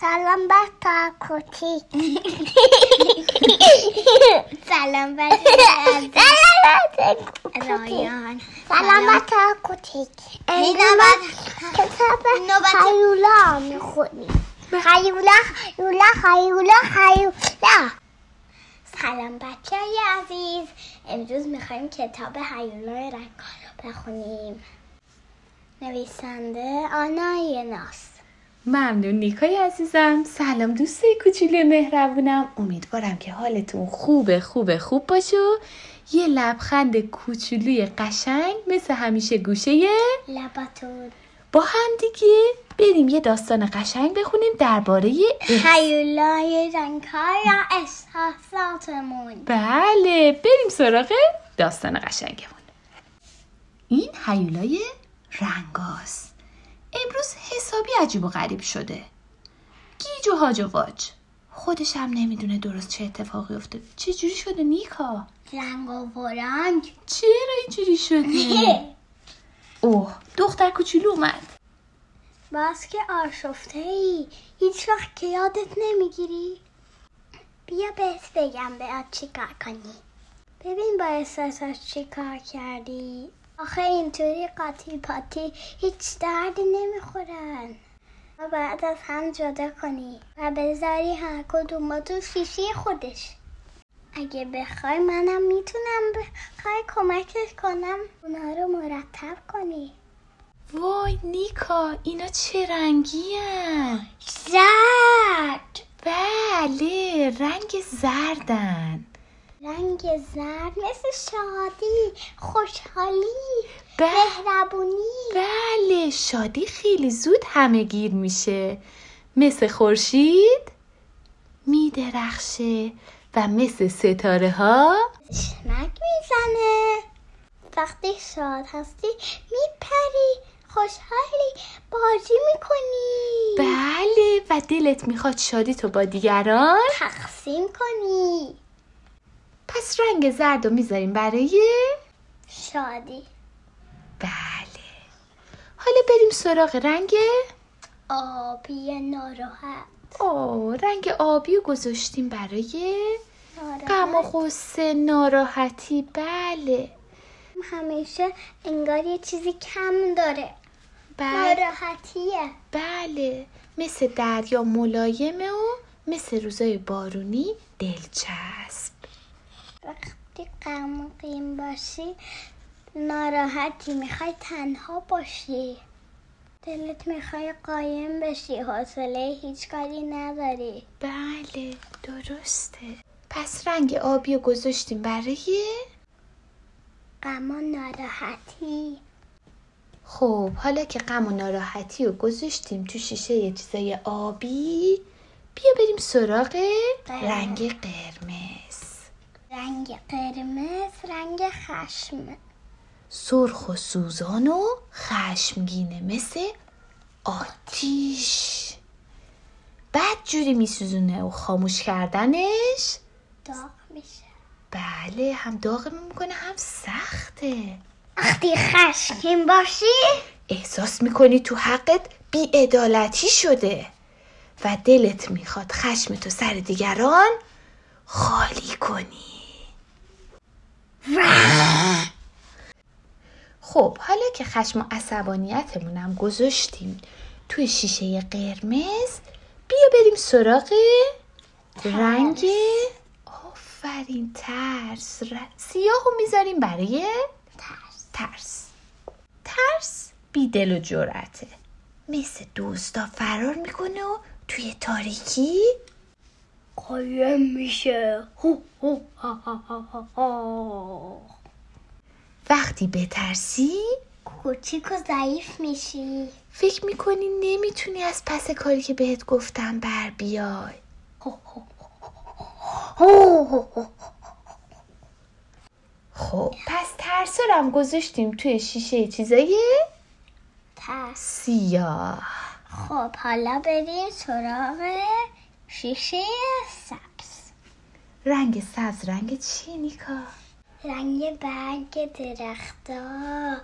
سلام بچه کوچیک سلام بچه رایان سلام هی امروز کتاب نوبت- خیولا می‌خونیم خیولا خیولا خیولا خیولا. سلام بچه های عزیز. امروز می‌خوایم کتاب هیولای رنگ رو بخونیم نویسنده آنا ناس. ممنون نیکای عزیزم. سلام دوستای کوچولو مهربونم. امیدوارم که حالتون خوبه خوبه خوب باشه یه لبخند کوچولوی قشنگ مثل همیشه گوشه لباتون. با هم دیگه بریم یه داستان قشنگ بخونیم درباره احس- هیولای رنگ های احساساتمون. بله بریم سراغ داستان قشنگمون. این هیولای رنگاست امروز حسابی عجیب و غریب شده. گیج و هاج و واج. خودش هم نمی‌دونه درست چه اتفاقی افتاد چه جوری شده نیکا؟ رنگ و رنگ چرا اینجوری شده اوه دختر کوچولو اومد. باز که آشفته ای هیچ وقت که یادت نمی‌گیری. بیا بهت بگم باید چی کار کنی. ببین با احساسات چی کار کردی. آخه اینطوری قاطی پاتی هیچ دردی نمی‌خورن. و بعد از هم جدا کنی و بذاری هر کدوم تو شیشه خودش. اگه بخوای منم می‌تونم بخوای کمکت کنم. اونا رو مرتب کنی. وای نیکا اینا چه رنگی زرد! بله رنگ زردن. رنگ زرد. مثل شادی. خوشحالی. مهربونی. بله شادی خیلی زود همه گیر میشه. مثل خورشید میدرخشه و مثل ستاره ها شمک می‌زنه. وقتی شاد هستی میپری. خوشحالی. بازی می‌کنی. بله و دلت می‌خواد شادی تو با دیگران تقسیم کنی. پس رنگ زرد رو می‌ذاریم برای شادی. بله. حالا بریم سراغ رنگ آبی ناراحت. آه رنگ آبی رو گذاشتیم برای غم و غصه ناراحتی. بله. همیشه انگار یه چیزی کم داره. بله. ناراحتیه. بله. مثل دریا ملایمه و مثل روزای بارونی دلچسب. وقتی غمگین باشی ناراحتی می‌خوای تنها باشی. دلت می‌خوای قایم بشی حوصله هیچ کاری نداری. بله درسته. پس رنگ آبی رو گذاشتیم برای؟ غم و ناراحتی. خب حالا که غم و ناراحتی رو گذاشتیم تو شیشه یه چیزای آبی بیا بریم سراغ رنگ قرمز. رنگ قرمز رنگ خشم. سرخ و سوزان و خشمگینه مثل آتیش. بعد جوری میسوزونه و خاموش کردنش. داغ میشه. بله هم داغمون می‌کنه هم سخته. وقتی خشمگین باشی؟ احساس می‌کنی تو حقت بیعدالتی شده و دلت می‌خواد خشم تو سر دیگران خالی کنی خب حالا که خشم و عصبانیتمون هم گذاشتیم. توی شیشه قرمز. بیا بریم سراغ رنگ آفرین ترس. ر... سیاه رو می‌ذاریم برای ترس. ترس. ترس بیدل و جرأته. مثل دوستا فرار می‌کنه و توی تاریکی قایم میشه. هو هو ها ها ها ها ها. وقتی بترسی کوچیک و ضعیف میشی. فکر می‌کنی نمی‌تونی از پس کاری که بهت گفتم بر بیای. خب پس ترس هم گذاشتیم توی شیشه چیزای ترس. سیاه. خب حالا بریم سراغ شیشه سبز. رنگ سبز رنگ چیه نیکا؟ رنگ برگ درختا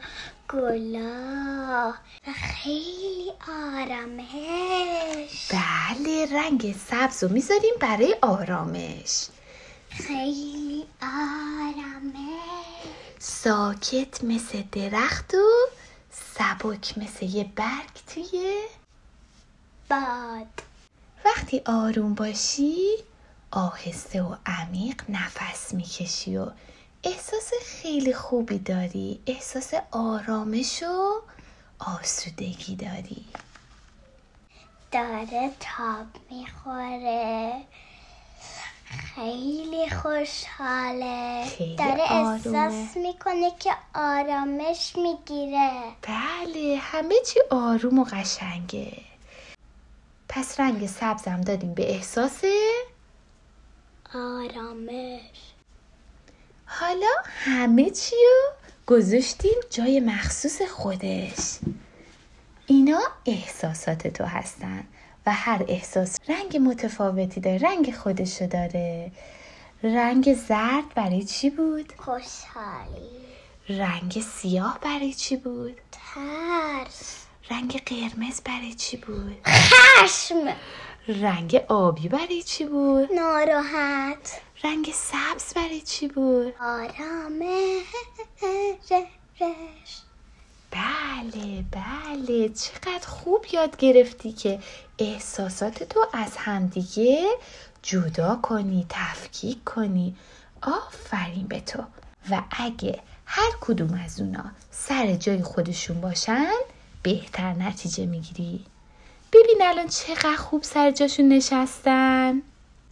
گلا و خیلی آرامش. بله رنگ سبز رو می‌ذاریم برای آرامش. خیلی آرامش. ساکت مثل درخت و سبک مثل یه برگ توی باد. وقتی آروم باشی آهسته و عمیق نفس می‌کشی و احساس خیلی خوبی داری. احساس آرامش و آسودگی داری. داره تاب می‌خوره. خیلی خوشحاله. خیلی داره آرومه. احساس می‌کنه که آرامش می‌گیره. بله همه چی آروم و قشنگه. پس رنگ سبزم دادیم به احساس آرامش. حالا همه چی رو گذاشتیم جای مخصوص خودش اینا احساسات تو هستن و هر احساس رنگ متفاوتی داره رنگ خودشو داره رنگ زرد برای چی بود؟ خوشحالی رنگ سیاه برای چی بود؟ ترس رنگ قرمز برای چی بود؟ خشم رنگ آبی برای چی بود؟ ناراحت رنگ سبز برای چی بود؟ آرامش. بله بله. چقدر خوب یاد گرفتی که احساسات تو از همدیگه جدا کنی تفکیک کنی. آفرین به تو. و اگه هر کدوم از اونا سر جای خودشون باشن بهتر نتیجه می‌گیری. ببین الان چقدر خوب سر جاشون نشستن.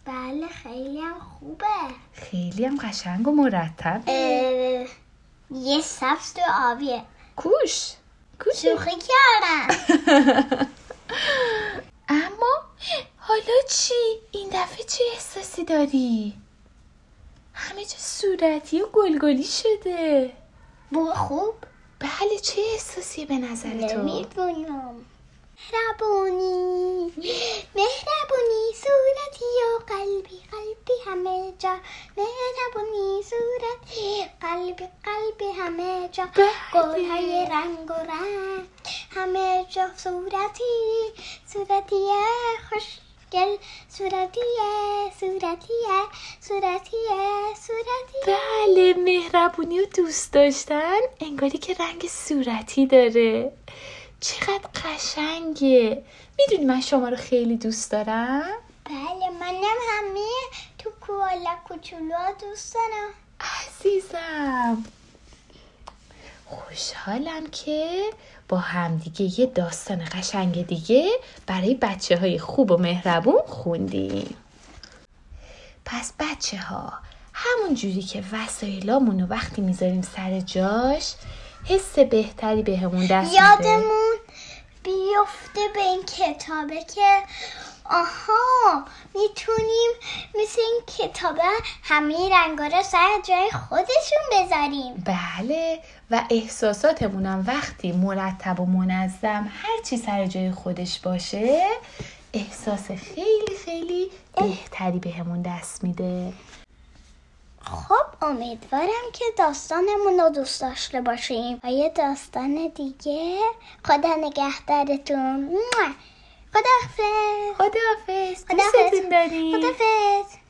بله خیلی هم خوبه. خیلی هم قشنگ و مرتب. یه سبز تو آبیه. کوش. کوش. شوخی کردن. اما حالا چی؟ این دفعه چه احساسی داری؟ همه چه صورتی و گلگلی شده. بو خوب. بله چه احساسی به نظر تو؟ نمی‌دونم. مهربونی. مهربونی صورتی و قلبی؟ قلبی همه جا. مهربونی صورتی قلبی قلبی همه جا. گلهای رنگ و رنگ همه جا. صورتی صورتی خوشگل. صورتیه صورتیه صورتیه صورتی. بله مهربونی و دوست داشتن. انگاری که رنگ صورتی داره. چقدر قشنگه. می‌دونی من شما رو خیلی دوست دارم؟ بله منم همه تو کوالا کوچولو دوست دارم. عزیزم. خوشحالم که با همدیگه یه داستان قشنگ دیگه برای بچه های خوب و مهربون خوندیم. پس بچه ها همون جوری که وسایلامون رو وقتی می‌ذاریم سر جاش حس بهتری بهمون دست میده. یادمون بیفته به این کتابه که آها می‌تونیم مثل این کتابه همه رنگا رو سر جای خودشون بذاریم. بله و احساساتمونم وقتی مرتب و منظم هر چی سر جای خودش باشه احساس خیلی خیلی بهتری بهمون دست میده. خب امیدوارم که داستانمون رو دوست داشته باشیم و یه داستان دیگه. خدا نگهدارتون. خداحافظ. خداحافظ. داریم. خداحافظ.